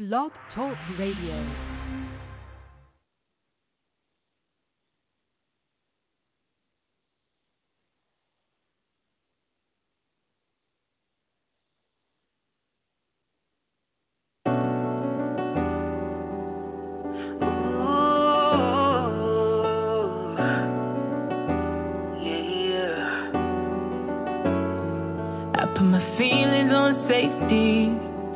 Blog Talk Radio. Oh, on safety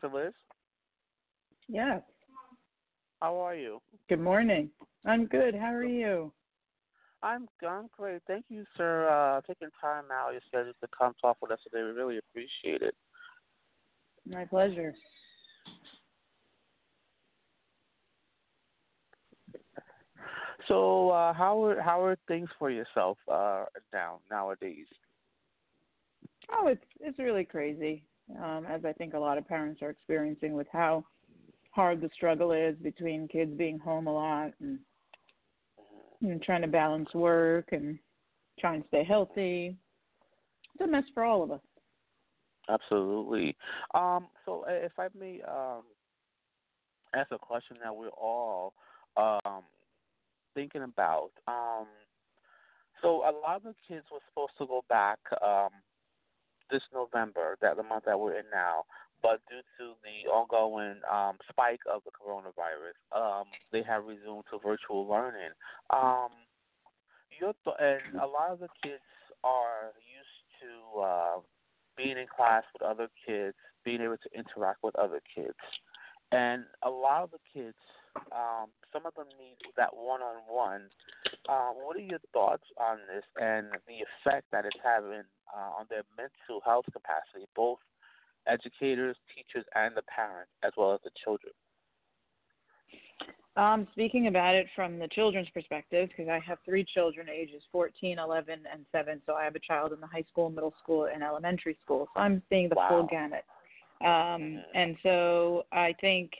Dr. Liz, Yes. how are you? Good morning. I'm good. How are you? I'm I'm great. Thank you, sir, uh, taking time out of your schedule to come talk with us today. We really appreciate it. My pleasure. So, uh, how are how are things for yourself uh, now nowadays? Oh, it's it's really crazy. Um, as I think a lot of parents are experiencing with how hard the struggle is between kids being home a lot and, and trying to balance work and trying to stay healthy. It's a mess for all of us. Absolutely. Um, so, if I may um, ask a question that we're all um, thinking about. Um, so, a lot of the kids were supposed to go back um, this November, that the month that we're in now, but due to the ongoing um, spike of the coronavirus, um, they have resumed to virtual learning. Um, th- and a lot of the kids are used to uh, being in class with other kids, being able to interact with other kids, and a lot of the kids, um, some of them need that one-on-one. Um, what are your thoughts on this and the effect that it's having uh, on their mental health capacity, both educators, teachers, and the parents, as well as the children? Um, speaking about it from the children's perspective, because I have three children, ages 14, 11, and 7. So I have a child in the high school, middle school, and elementary school. So I'm seeing the Wow. full gamut. Um, and so I think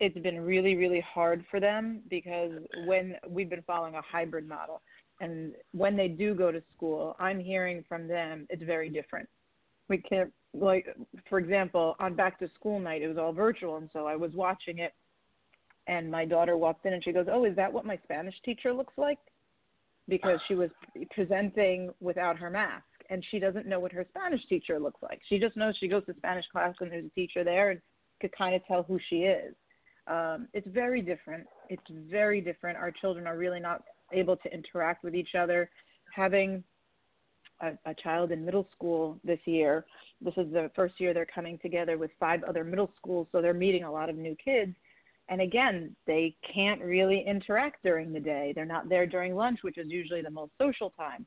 it's been really, really hard for them because when we've been following a hybrid model, and when they do go to school, I'm hearing from them it's very different. We can't, like, for example, on back to school night, it was all virtual, and so I was watching it and my daughter walked in and she goes, "Oh, is that what my Spanish teacher looks like?" Because she was presenting without her mask, and she doesn't know what her Spanish teacher looks like. She just knows she goes to Spanish class and there's a teacher there, and could kind of tell who she is. Um, it's very different. It's very different. Our children are really not able to interact with each other. Having a, a child in middle school this year, this is the first year they're coming together with five other middle schools, so they're meeting a lot of new kids. And again, they can't really interact during the day. They're not there during lunch, which is usually the most social time.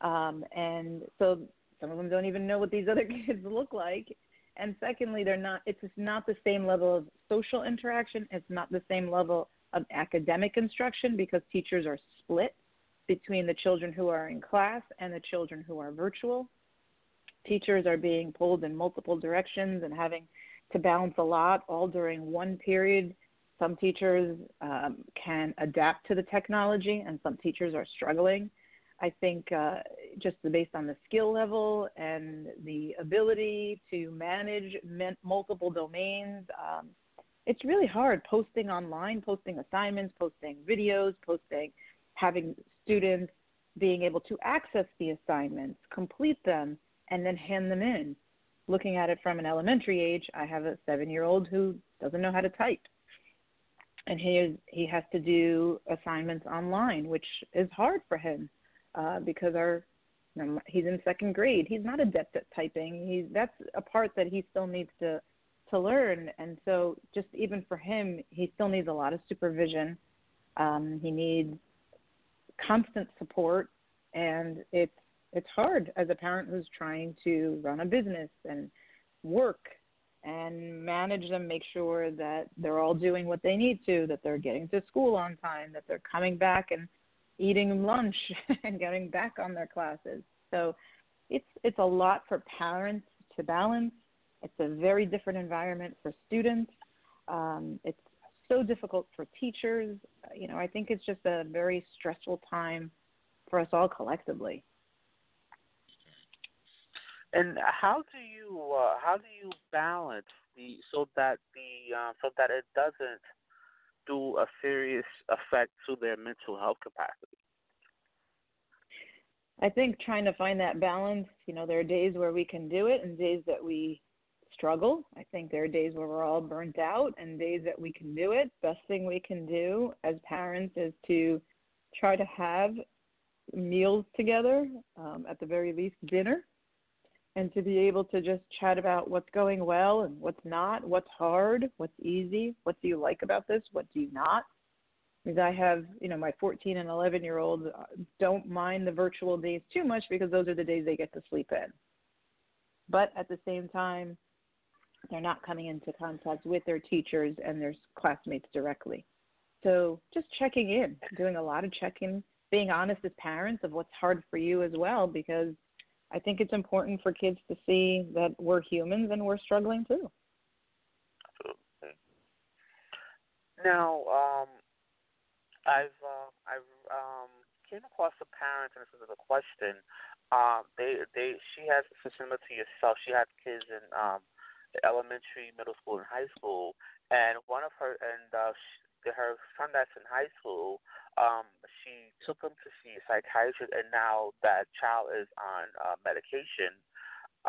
Um, and so some of them don't even know what these other kids look like and secondly they're not it's just not the same level of social interaction. It's not the same level of academic instruction because teachers are split between the children who are in class and the children who are virtual. Teachers are being pulled in multiple directions and having to balance a lot all during one period. Some teachers um, can adapt to the technology and some teachers are struggling. I think uh, just based on the skill level and the ability to manage multiple domains, um, it's really hard posting online, posting assignments, posting videos, posting, having students being able to access the assignments, complete them, and then hand them in. Looking at it from an elementary age, I have a seven year old who doesn't know how to type. And he is, he has to do assignments online, which is hard for him uh, because our he's in second grade. He's not adept at typing. He's that's a part that he still needs to to learn. And so, just even for him, he still needs a lot of supervision. Um, he needs constant support, and it's it's hard as a parent who's trying to run a business and work and manage them, make sure that they're all doing what they need to, that they're getting to school on time, that they're coming back and eating lunch and getting back on their classes. So it's it's a lot for parents to balance. It's a very different environment for students. Um, it's so difficult for teachers. You know, I think it's just a very stressful time for us all collectively. And how do you uh, how do you balance the so that the uh, so that it doesn't do a serious effect to their mental health capacity? I think trying to find that balance, you know, there are days where we can do it and days that we struggle. I think there are days where we're all burnt out and days that we can do it. Best thing we can do as parents is to try to have meals together, um, at the very least dinner, and to be able to just chat about what's going well and what's not, what's hard, what's easy, what do you like about this, what do you not. Because I have, you know, my 14 and 11 year olds uh, don't mind the virtual days too much because those are the days they get to sleep in. But at the same time, they're not coming into contact with their teachers and their classmates directly. So just checking in, doing a lot of checking, being honest as parents of what's hard for you as well, because I think it's important for kids to see that we're humans and we're struggling too. Absolutely. Now, um, I've uh, I've um, came across a parent, and this is a question. Um, they they she has similar to yourself. She has kids in um, elementary, middle school, and high school, and one of her and uh, she, her son that's in high school, um, she took him to see a psychiatrist, and now that child is on uh, medication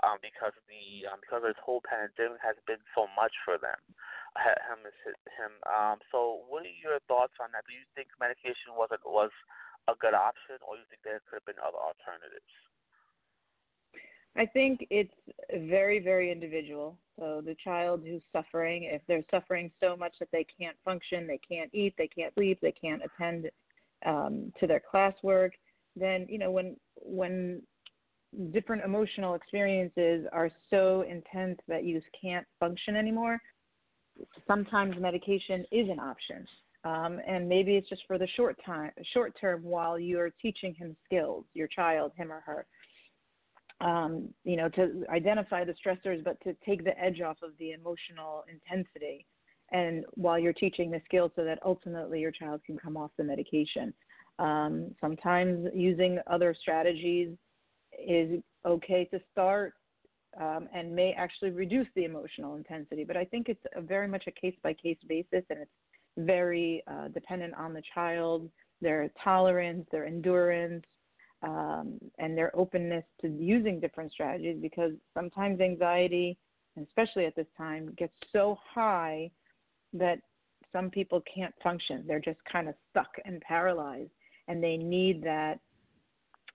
um, because the um, because this whole pandemic has been so much for them. Him him. Um, so, what are your thoughts on that? Do you think medication was a, was a good option, or you think there could have been other alternatives? I think it's very, very individual. So the child who's suffering, if they're suffering so much that they can't function, they can't eat, they can't sleep, they can't attend um, to their classwork, then you know when when different emotional experiences are so intense that you just can't function anymore, sometimes medication is an option. Um, and maybe it's just for the short time, short term, while you're teaching him skills, your child, him or her. Um, you know, to identify the stressors, but to take the edge off of the emotional intensity, and while you're teaching the skills, so that ultimately your child can come off the medication. Um, sometimes using other strategies is okay to start um, and may actually reduce the emotional intensity. But I think it's very much a case by case basis, and it's very uh, dependent on the child, their tolerance, their endurance, um, and their openness to using different strategies because sometimes anxiety, especially at this time, gets so high that some people can't function. They're just kind of stuck and paralyzed, and they need that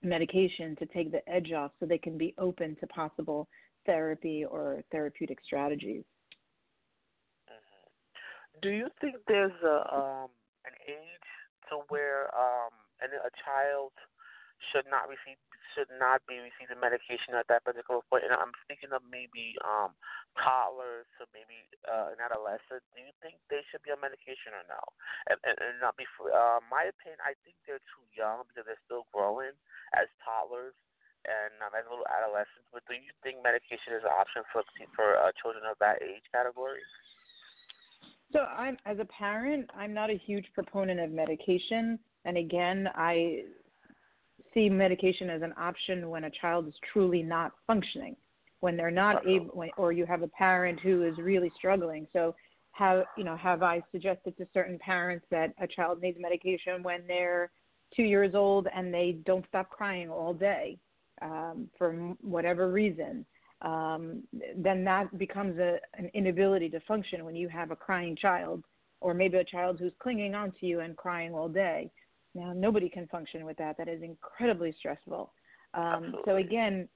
medication to take the edge off so they can be open to possible therapy or therapeutic strategies. Mm-hmm. Do you think there's a um, an age to where um, a child should not receive should not be receiving medication at that particular point. And I'm speaking of maybe um, toddlers to maybe uh, an adolescent. Do you think they should be on medication or no? And, and, and not before, uh, my opinion, I think they're too young because they're still growing as toddlers and um, as little adolescents. But do you think medication is an option for for uh, children of that age category? So I'm as a parent, I'm not a huge proponent of medication. And again, I see medication as an option when a child is truly not functioning, when they're not able, when, or you have a parent who is really struggling. So, how you know have I suggested to certain parents that a child needs medication when they're two years old and they don't stop crying all day um, for whatever reason? Um, then that becomes a, an inability to function when you have a crying child, or maybe a child who's clinging onto you and crying all day. Now, nobody can function with that. That is incredibly stressful. Um, so again,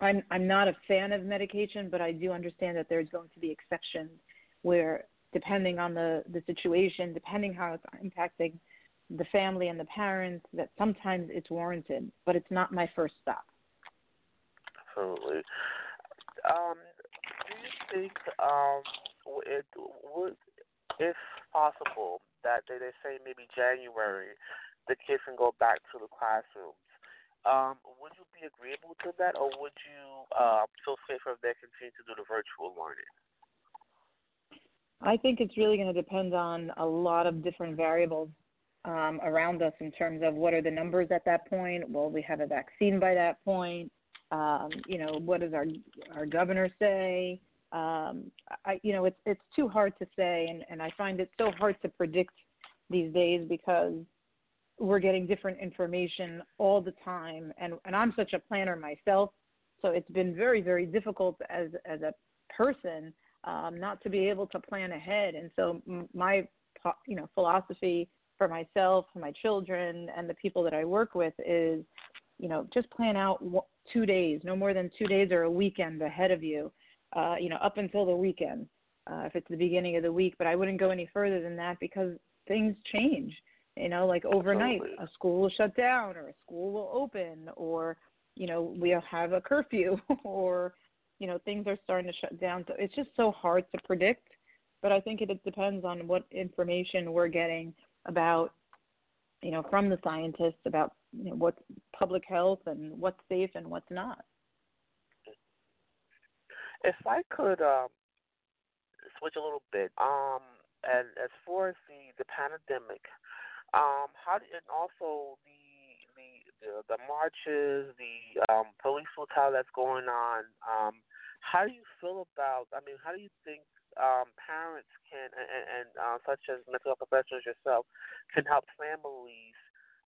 I'm I'm not a fan of medication, but I do understand that there's going to be exceptions where, depending on the the situation, depending how it's impacting the family and the parents, that sometimes it's warranted. But it's not my first stop. Absolutely. Um, do you think um, it would, if possible, that they, they say maybe January the kids can go back to the classrooms. Um, would you be agreeable to that, or would you uh, feel safer if they continue to do the virtual learning? I think it's really going to depend on a lot of different variables um, around us in terms of what are the numbers at that point. Will we have a vaccine by that point? Um, you know, what does our our governor say? Um, I, you know, it's it's too hard to say, and, and I find it so hard to predict these days because we're getting different information all the time, and and I'm such a planner myself, so it's been very very difficult as as a person um, not to be able to plan ahead, and so my you know philosophy for myself, for my children, and the people that I work with is, you know, just plan out two days, no more than two days or a weekend ahead of you uh, you know, up until the weekend, uh, if it's the beginning of the week. But I wouldn't go any further than that because things change. You know, like overnight, a school will shut down, or a school will open, or you know, we'll have a curfew, or you know, things are starting to shut down. So it's just so hard to predict. But I think it, it depends on what information we're getting about, you know, from the scientists about you know, what's public health and what's safe and what's not. If I could um, switch a little bit, um, and as far as the the pandemic, um, how and also the the the, the marches, the um, police brutality that's going on. Um, how do you feel about? I mean, how do you think um, parents can and, and uh, such as mental health professionals yourself can help families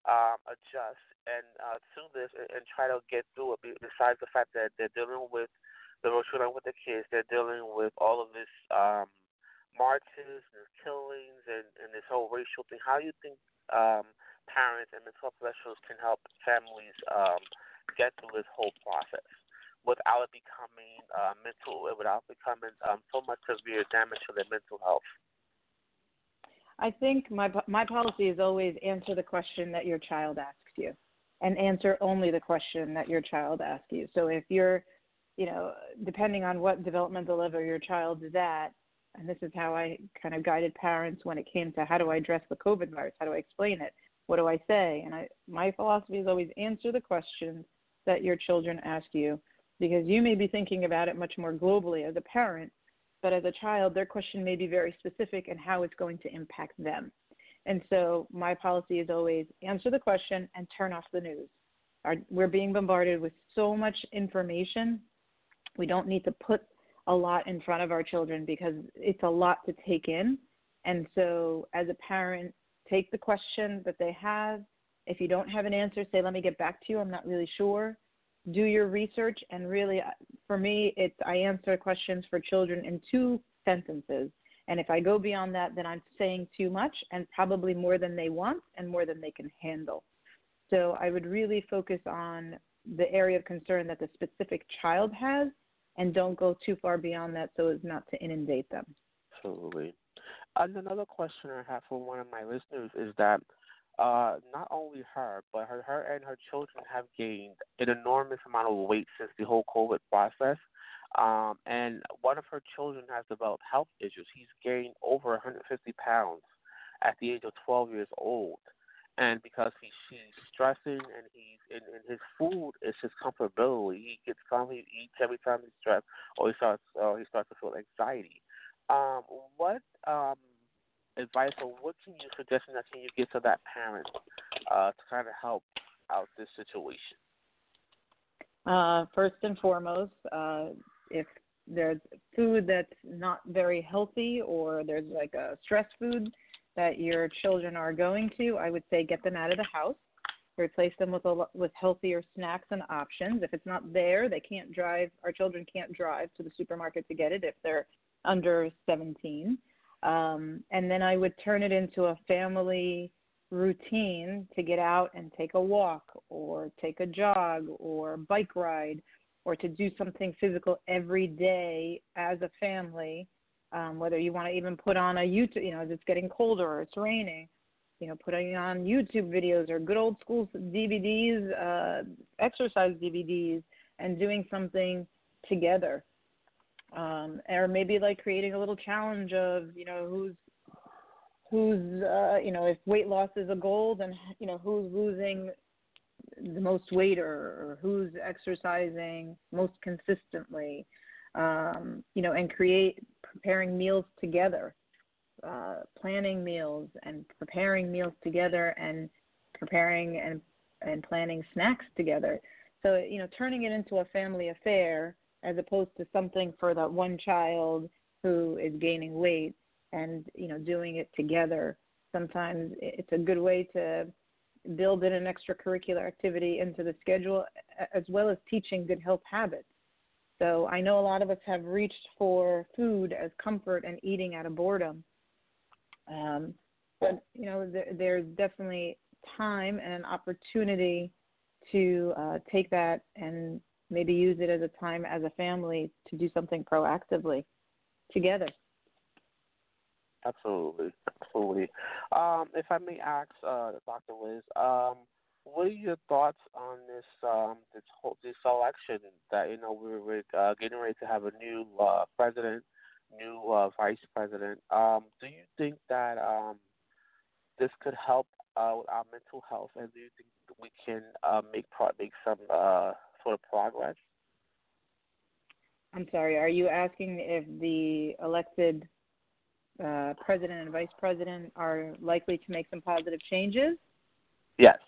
um, adjust and uh, to this and, and try to get through it? Besides the fact that they're dealing with the Roshuna with the kids. They're dealing with all of this um, marches and killings and, and this whole racial thing. How do you think um, parents and mental health professionals can help families um, get through this whole process without it becoming uh, mental, without becoming um, so much severe damage to their mental health? I think my my policy is always answer the question that your child asks you, and answer only the question that your child asks you. So if you're you know, depending on what developmental level your child is at, and this is how I kind of guided parents when it came to how do I address the COVID virus, how do I explain it, what do I say, and I my philosophy is always answer the questions that your children ask you, because you may be thinking about it much more globally as a parent, but as a child, their question may be very specific and how it's going to impact them. And so my policy is always answer the question and turn off the news. Our, we're being bombarded with so much information we don't need to put a lot in front of our children because it's a lot to take in. And so, as a parent, take the question that they have. If you don't have an answer, say, "Let me get back to you. I'm not really sure." Do your research, and really, uh, for me, it's I answer questions for children in two sentences. And if I go beyond that, then I'm saying too much and probably more than they want and more than they can handle. So I would really focus on the area of concern that the specific child has and don't go too far beyond that so as not to inundate them. Absolutely. And another question I have for one of my listeners is that uh, not only her, but her, her and her children have gained an enormous amount of weight since the whole COVID process. Um, and one of her children has developed health issues. He's gained over 150 pounds at the age of 12 years old. And because he, she's stressing and he's and, and his food is his comfortability. He gets calm. He eats every time he's stressed, or he starts or he starts to feel anxiety. Um, what um, advice or what can you suggest that can you give to that parent uh, to kind of help out this situation? Uh, first and foremost, uh, if there's food that's not very healthy or there's like a stress food that your children are going to, I would say get them out of the house. Replace them with a, with healthier snacks and options. If it's not there, they can't drive. Our children can't drive to the supermarket to get it if they're under 17. Um, and then I would turn it into a family routine to get out and take a walk or take a jog or bike ride or to do something physical every day as a family. Um, whether you want to even put on a YouTube, you know, as it's getting colder or it's raining, you know, putting on YouTube videos or good old school DVDs, uh, exercise DVDs, and doing something together. Um, or maybe like creating a little challenge of you know who's who's uh, you know if weight loss is a goal then you know who's losing the most weight or, or who's exercising most consistently um, you know and create preparing meals together uh, planning meals and preparing meals together and preparing and and planning snacks together. So you know turning it into a family affair as opposed to something for that one child who is gaining weight and you know doing it together. Sometimes it's a good way to build in an extracurricular activity into the schedule as well as teaching good health habits so i know a lot of us have reached for food as comfort and eating out of boredom um, but you know there, there's definitely time and an opportunity to uh, take that and maybe use it as a time as a family to do something proactively together. Absolutely, absolutely. Um, if I may ask, uh, Dr. Liz, um, what are your thoughts on this um, this whole this election that you know we're, we're uh, getting ready to have a new uh, president, new uh, vice president? Um, do you think that um, this could help uh, with our mental health, and do you think we can uh, make pro- make some uh, sort of progress? I'm sorry, are you asking if the elected uh, president and vice president are likely to make some positive changes? Yes.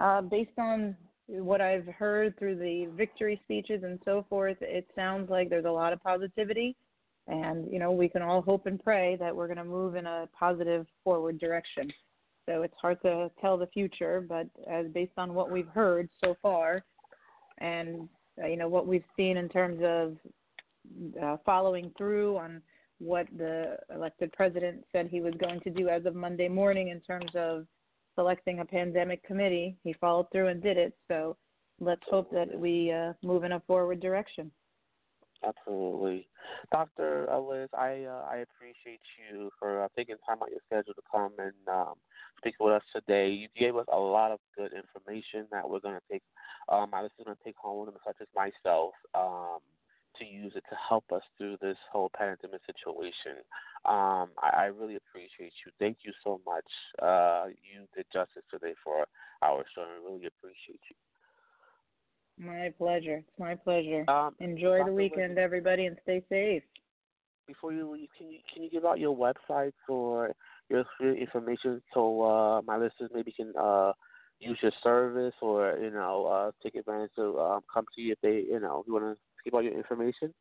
Uh, based on what I've heard through the victory speeches and so forth, it sounds like there's a lot of positivity. And, you know, we can all hope and pray that we're going to move in a positive forward direction. So it's hard to tell the future, but as based on what we've heard so far, and uh, you know what we've seen in terms of uh, following through on what the elected president said he was going to do as of Monday morning in terms of selecting a pandemic committee, he followed through and did it. So let's hope that we uh, move in a forward direction. Absolutely, Doctor Liz. I uh, I appreciate you for uh, taking time out your schedule to come and um, speak with us today. You gave us a lot of good information that we're going to take. Um, I was going to take home such as myself, um, to use it to help us through this whole pandemic situation. Um, I, I really appreciate you. Thank you so much. Uh, you did justice today for our show. I really appreciate you. My pleasure. It's my pleasure. Um, Enjoy Dr. the weekend, Liz, everybody, and stay safe. Before you leave, can you can you give out your website or your, your information so uh, my listeners maybe can uh, use your service or you know uh, take advantage to um, come to you if they you know you want to give all your information?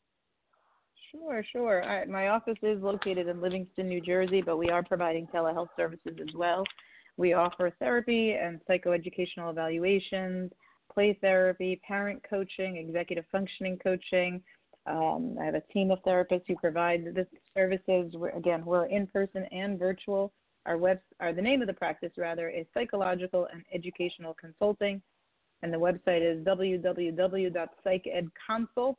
Sure, sure. Right. My office is located in Livingston, New Jersey, but we are providing telehealth services as well. We offer therapy and psychoeducational evaluations, play therapy, parent coaching, executive functioning coaching. Um, I have a team of therapists who provide the services. We're, again, we're in person and virtual. Our web, or the name of the practice rather, is Psychological and Educational Consulting, and the website is www.psychedconsult.com.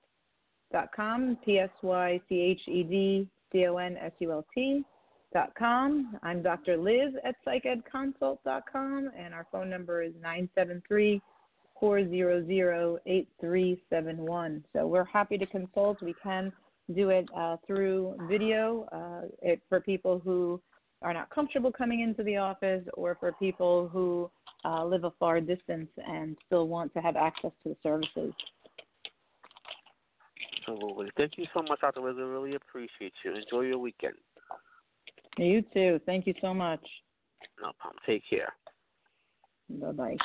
P S Y C H E D C O N S U L T dot com. I'm Dr. Liz at psychedconsult.com, and our phone number is nine seven three four zero zero eight three seven one. So we're happy to consult. We can do it uh, through video uh, it, for people who are not comfortable coming into the office or for people who uh, live a far distance and still want to have access to the services. Absolutely. Thank you so much, Dr. Really appreciate you. Enjoy your weekend. You too. Thank you so much. No problem. Take care. Bye bye.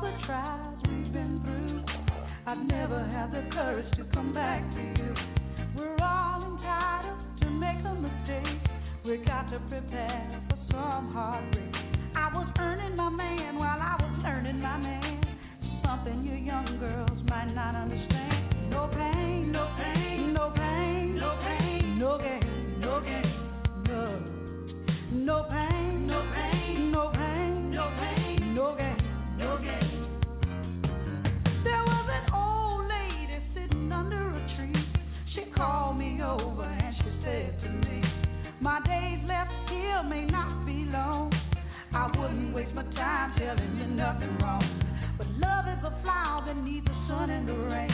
Weren't the trials we've been through, I'd never have the courage to come back to you. We're all entitled to make a mistake. We got to prepare for some heartbreak. I was earning my man while I was learning my man. Something you young girls nothing wrong. But love is a flower that needs the sun and the rain.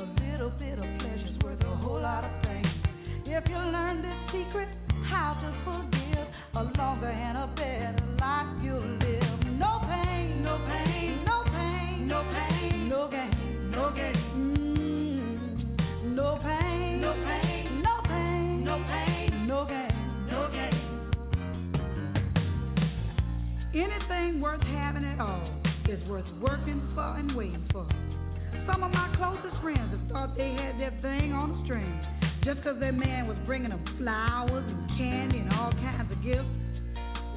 A little bit of pleasure's worth a whole lot of pain. If you learn this secret, how to forgive, a longer and a better life you'll live. No pain, no pain, no pain, no pain, no gain, no gain. Mm, no pain, no pain, no pain, no pain, no gain, no gain. Anything worth having is worth working for and waiting for. Some of my closest friends have thought they had their thing on a string just 'cause their man was bringing them flowers and candy and all kinds of gifts.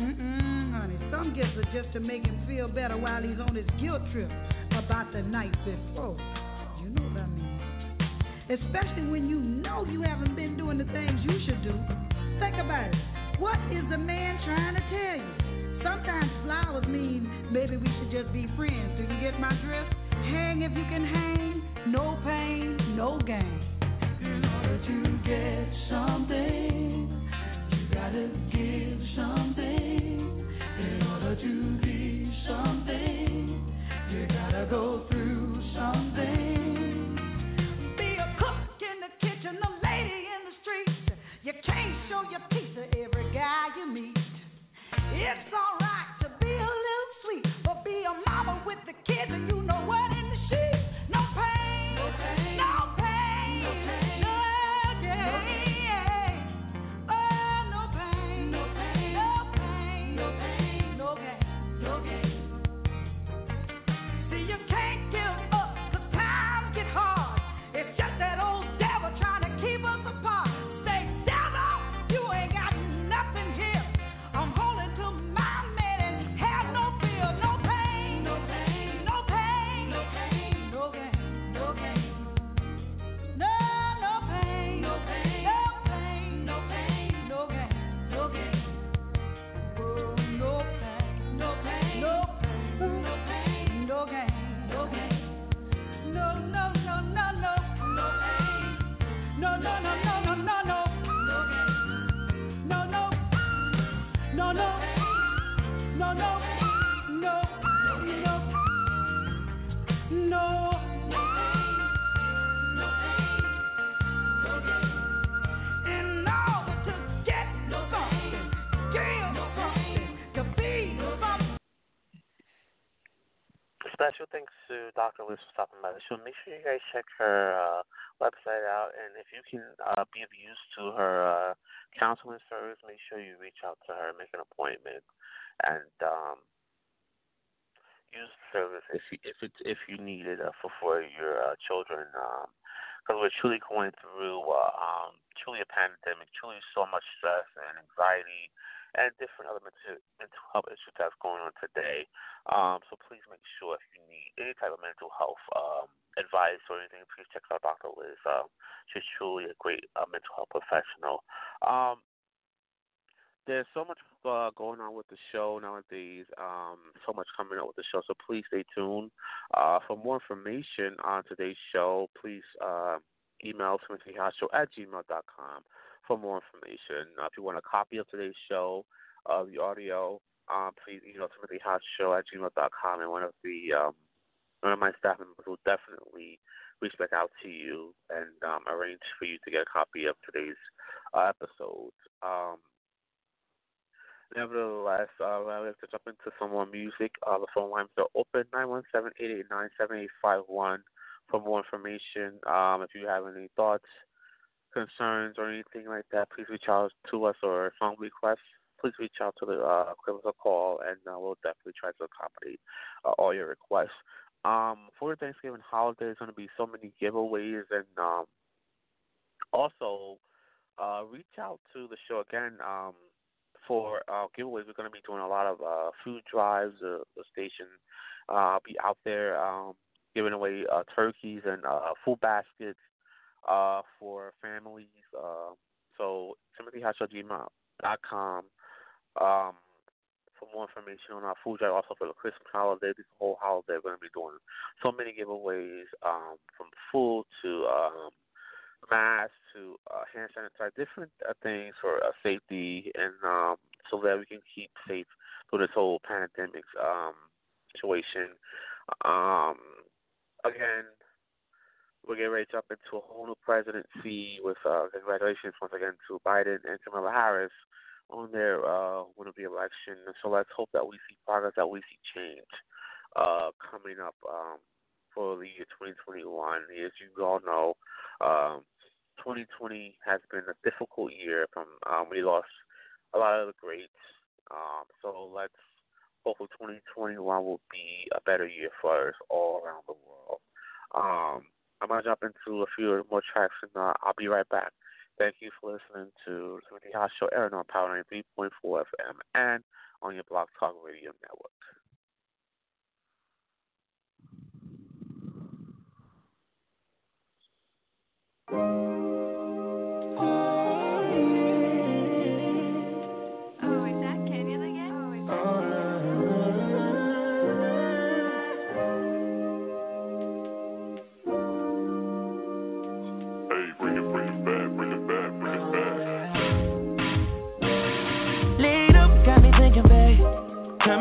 Mm-mm, honey. Some gifts are just to make him feel better while he's on his guilt trip about the night before. You know what I mean. Especially when you know you haven't been doing the things you should do. Think about it. What is the man trying to tell you? Sometimes flowers mean maybe we should just be friends. Do you get my drift? Hang if you can hang. No pain, no gain. In order to get something, no, no, no, no. Special thanks to Dr. Liz for stopping by the show. Make sure you guys check her uh, website out, and if you can uh, be of use to her uh, counseling service, make sure you reach out to her, make an appointment, and um, use the service if you, if it's if you need it uh, for for your uh, children. Because um, we're truly going through uh, um, truly a pandemic, truly so much stress and anxiety and different other mental, mental health issues that's going on today. Um, so please make sure if you need any type of mental health um, advice or anything, please check out Dr. Liz. Um, she's truly a great uh, mental health professional. Um, there's so much uh, going on with the show nowadays, um, so much coming up with the show, so please stay tuned. Uh, for more information on today's show, please uh, email timothyhotshow at gmail.com for more information. Uh, if you want a copy of today's show, uh, the audio, um, please email timothyhotshow at gmail.com, and one of the um, one of my staff members will definitely reach back out to you and um, arrange for you to get a copy of today's uh, episode. Um, nevertheless, uh, we have to jump into some more music. Uh, the phone lines are open 917 889 7851 for more information. Um, if you have any thoughts concerns or anything like that, please reach out to us or song requests. Please reach out to the uh, give us a call, and uh, we'll definitely try to accommodate uh, all your requests. Um, for Thanksgiving holiday, there's going to be so many giveaways, and um, also uh, reach out to the show again um, for uh, giveaways. We're going to be doing a lot of uh, food drives. Uh, the station uh, be out there um, giving away uh, turkeys and uh, food baskets uh, for families. Uh, so timothyhotshow.gmail.com um, for more information on our food drive. Also for the Christmas holiday, this whole holiday, we're going to be doing so many giveaways um, from food to um, masks to uh, hand sanitizer, different uh, things for uh, safety and um, so that we can keep safe through this whole pandemic um, situation. Um, again, we're getting ready to jump into a whole new presidency with uh, congratulations once again to Biden and Kamala Harris on their uh, win of the election. So let's hope that we see progress, that we see change uh, coming up um, for the year 2021. As you all know, um, 2020 has been a difficult year. From um, we lost a lot of the greats. Um, so let's hopefully 2021 will be a better year for us all around the world. Um, I'm gonna jump into a few more tracks and uh, I'll be right back. Thank you for listening to the Hot Show, airing on Power 93.4 FM and on your Blog Talk Radio Network.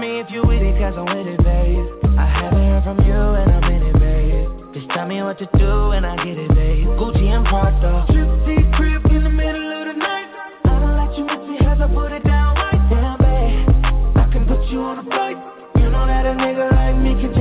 Cause I'm with it, babe. I haven't heard from you and I'm in it, babe. Just tell me what to do and I get it, babe. Gucci and Prada. Gypsy crib in the middle of the night. I don't let you miss me as I put it down right down, babe. I can put you on a flight. You know that a nigga like me can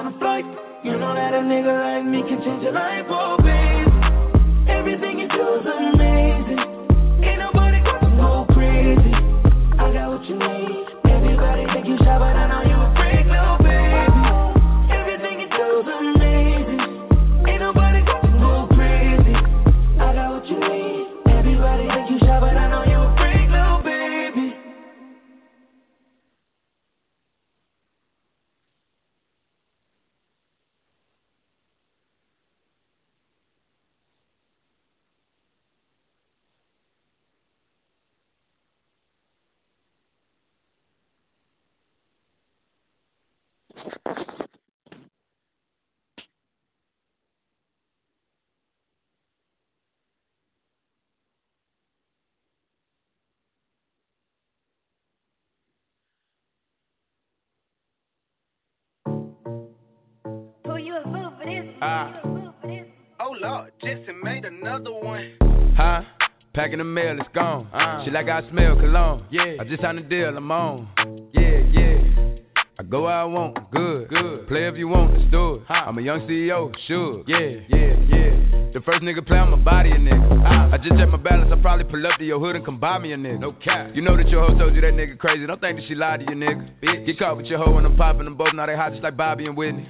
on a flight. You know that a nigga like me can change your life, oh babe. Everything you do is amazing. Ah. Oh Lord, Jesse made another one. Huh? Packing the mail, it's gone. Uh. She like I smell cologne. Yeah. I just signed a deal, I'm on. Yeah. I go where I want, good. Good. Play if you want, let's do it. I'm a young CEO, sure. Yeah, yeah, yeah. The first nigga play, I'ma body a nigga. I just check my balance, I probably pull up to your hood and come buy me a nigga. No cap. You know that your hoe told you that nigga crazy. Don't think that she lied to you, nigga. Bitch. Get caught with your hoe and I'm popping them both. Now they hot just like Bobby and Whitney.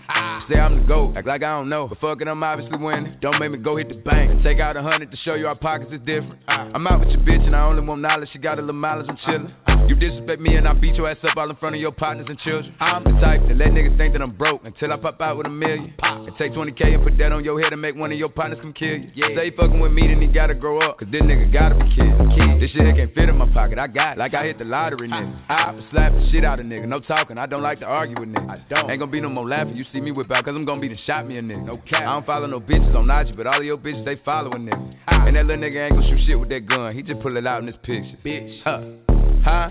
Say I'm the GOAT, act like I don't know. But fuck it, I'm obviously winning. Don't make me go hit the bank and take out a hundred to show you our pockets is different. I'm out with your bitch and I only want knowledge. She got a little mileage, I'm chillin'. You disrespect me and I beat your ass up all in front of your partners and children. I'm the type to let niggas think that I'm broke until I pop out with a million. And take 20k and put that on your head and make one of your partners come kill you. Yeah. He fucking with me, then he gotta grow up. Cause this nigga gotta be kid. This shit can't fit in my pocket. I got it. Like I hit the lottery, nigga. I slap the shit out of nigga. No talking. I don't like to argue with niggas. I don't. Ain't gonna be no more laughing. You see me whip out, cause I'm gonna be the shot me a nigga. No cap. I don't follow no bitches on IG, but all of your bitches, they following niggas. And that little nigga ain't gonna shoot shit with that gun. He just pull it out in this picture. Bitch. Huh. Huh?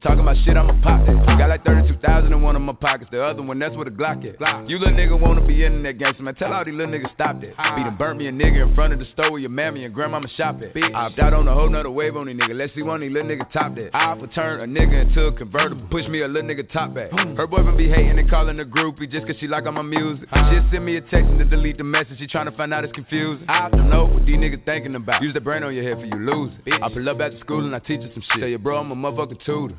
Talking about shit, I'ma pop that. Got like 32,000 in one of my pockets. The other one, that's where the Glock at. You little nigga wanna be in that gangster, man. Tell all these little niggas stop that. Be done burnt me a nigga in front of the store where your mammy and grandmama shop at. I opt out on a whole nother wave on these nigga. Let's see one of these little niggas top that. I for turn a nigga into a convertible. Push me a little nigga top back. Her boyfriend be hating and calling a groupie just cause she like all my music. She just send me a text and to delete the message. She tryna find out it's confusing. I don't know what these niggas thinking about. Use the brain on your head for you losing. I pull up after school and I teach her some shit. Tell your bro I'm a motherfucking tutor.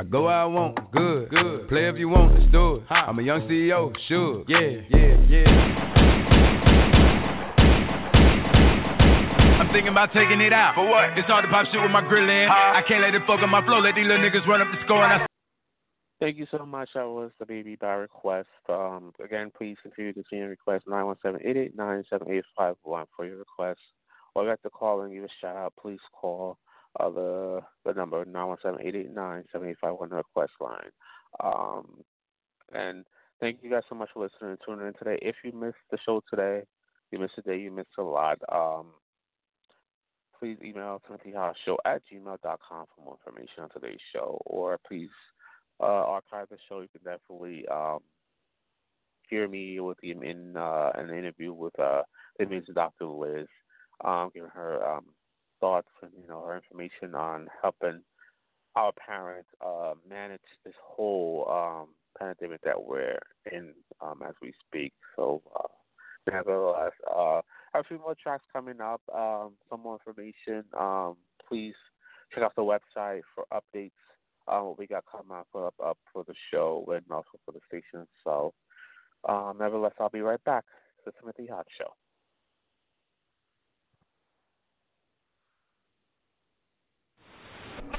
I go where I want, good. Good. Play if you want, let's do it. I'm a young CEO, sure. Yeah, yeah, yeah. I'm thinking about taking it out. For what? It's hard to pop shit with my grill in. I can't let it fuck up my flow. Let these little niggas run up the score and I. Thank you so much. That was the baby by request. Um, again, please continue to send your request 917-889-7851 for your request. Or if you have to call and give a shout out, please call uh, the the number 917-889-7851 request line. Um, and thank you guys so much for listening and tuning in today. If you missed the show today, you missed a day, you missed a lot. Um, please email timothyhousshow at gmail.com for more information on today's show, or please uh, archive the show. You can definitely um, hear me with him in uh, an interview with uh, Dr. Liz um, giving her um, thoughts and you know her information on helping our parents uh, manage this whole um, pandemic that we're in um, as we speak. So, uh, nevertheless, uh, a few more tracks coming up. Um, some more information. Um, please check out the website for updates on what we got coming up, up, up for the show and also for the station. So, um, nevertheless, I'll be right back. The Timothy Hot Show.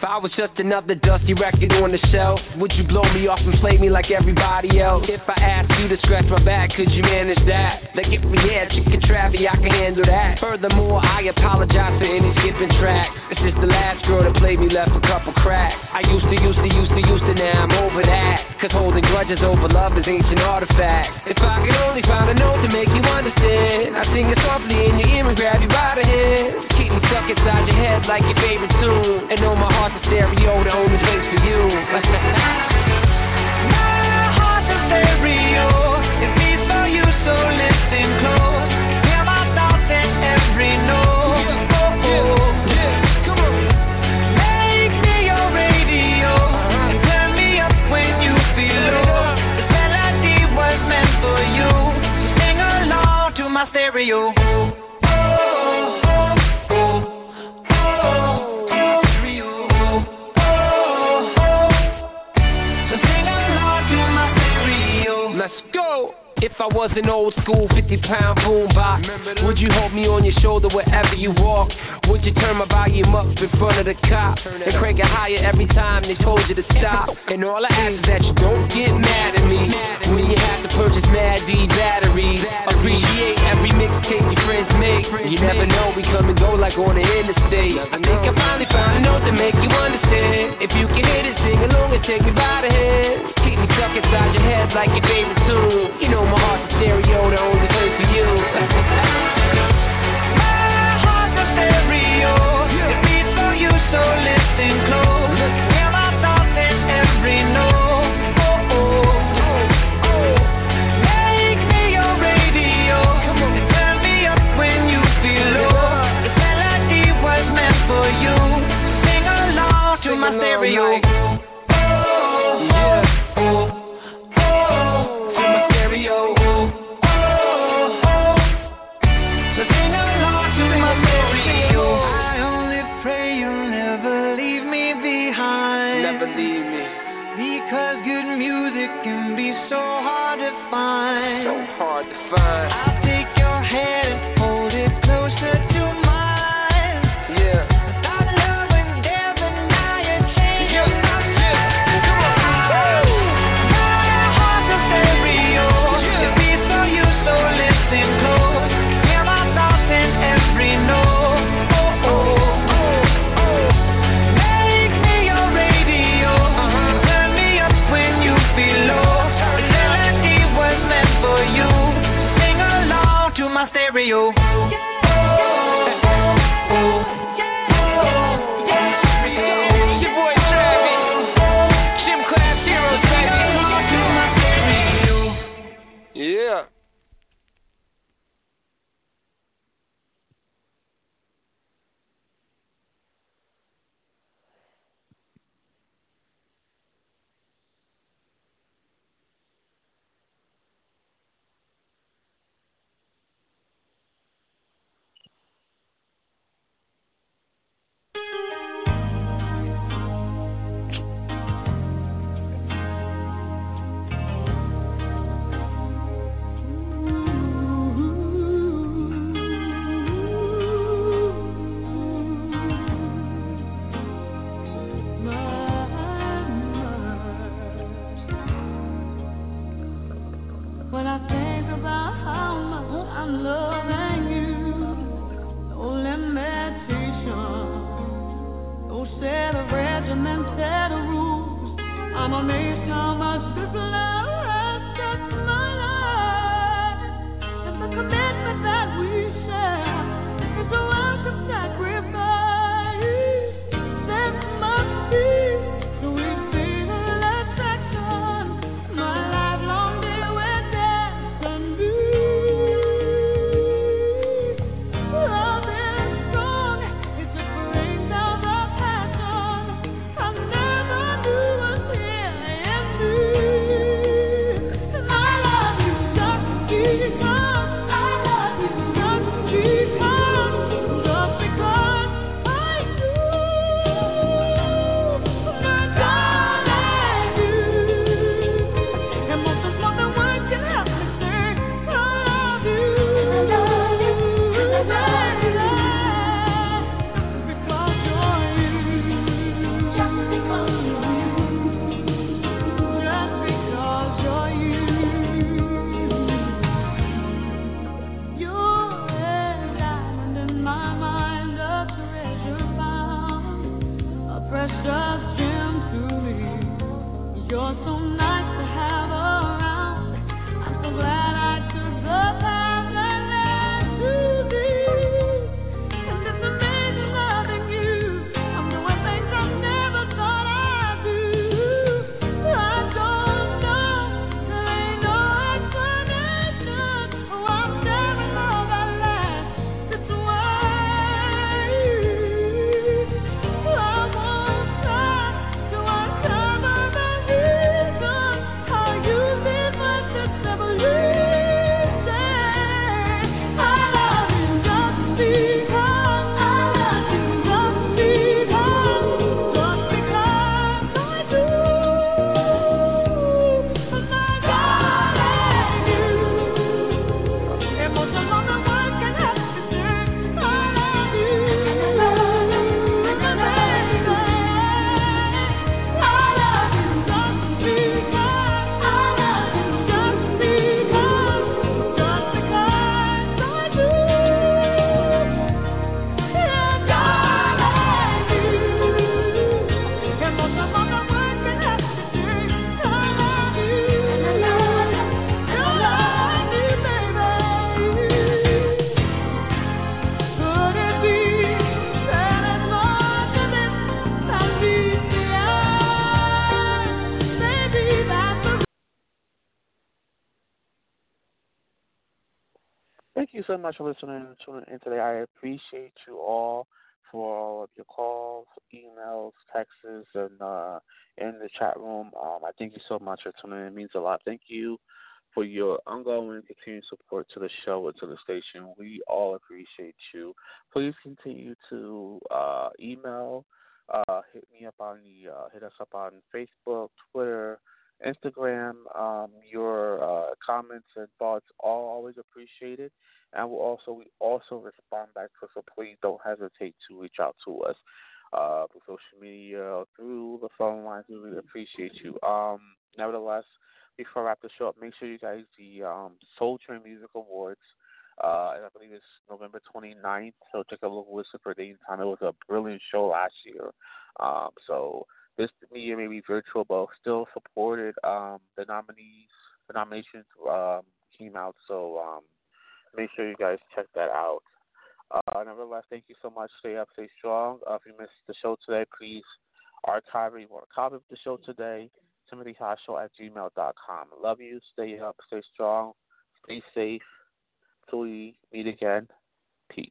If I was just another dusty record on the shelf, would you blow me off and play me like everybody else? If I asked you to scratch my back, could you manage that? Like if we had chicken Travie, I can handle that. Furthermore, I apologize for any skipping tracks. This is the last girl that played me left a couple cracks. I used to, used to, used to, used to, now I'm over that. Cause holding grudges over love is ancient artifact. If I could only find a note to make you understand, I'd sing it softly in your ear and grab you by the hand. Stuck inside your head like your favorite tune. And know my heart's a stereo, the only place for you. My heart's a stereo. It beats for you, so listen close. Hear my thoughts in every note. Oh, I was an old school 50 pound boombox, would you hold me on your shoulder wherever you walk? Would you turn my volume up in front of the cops and crank it higher every time they told you to stop? And all I ask is that you don't get mad at me when you have to purchase Mad D batteries. Appreciate every mixtape make. You never know, we come and go like on the interstate. I think I finally found a note to make you understand. If you can hit it, sing along and take me by the hand. Keep me stuck inside your head like your favorite tune. You know my heart's a stereo, the only much for listening tuning in today. I appreciate you all for all of your calls, emails, texts, and uh, in the chat room. Um, I thank you so much for tuning in. It means a lot. Thank you for your ongoing continued support to the show and to the station. We all appreciate you. Please continue to uh, email, uh, hit me up on the, uh, hit us up on Facebook, Twitter, Instagram. Um, your uh, comments and thoughts are always appreciated, and we'll also we also respond back to. So please don't hesitate to reach out to us uh, through social media or through the phone lines. We really appreciate you. Um, nevertheless, before I wrap the show up, make sure you guys the um, Soul Train Music Awards. Uh, I believe it's November 29th. So take a look, listen for date and time. It was a brilliant show last year. Um, so this year may be virtual, but still supported. Um, the nominees, the nominations um, came out, so um, make sure you guys check that out. Uh, nevertheless, thank you so much. Stay up, stay strong. Uh, if you missed the show today, please archive or You want to copy the show today? Timothy Show at gmail.com. Love you. Stay up, stay strong, stay safe. Till we meet again. Peace.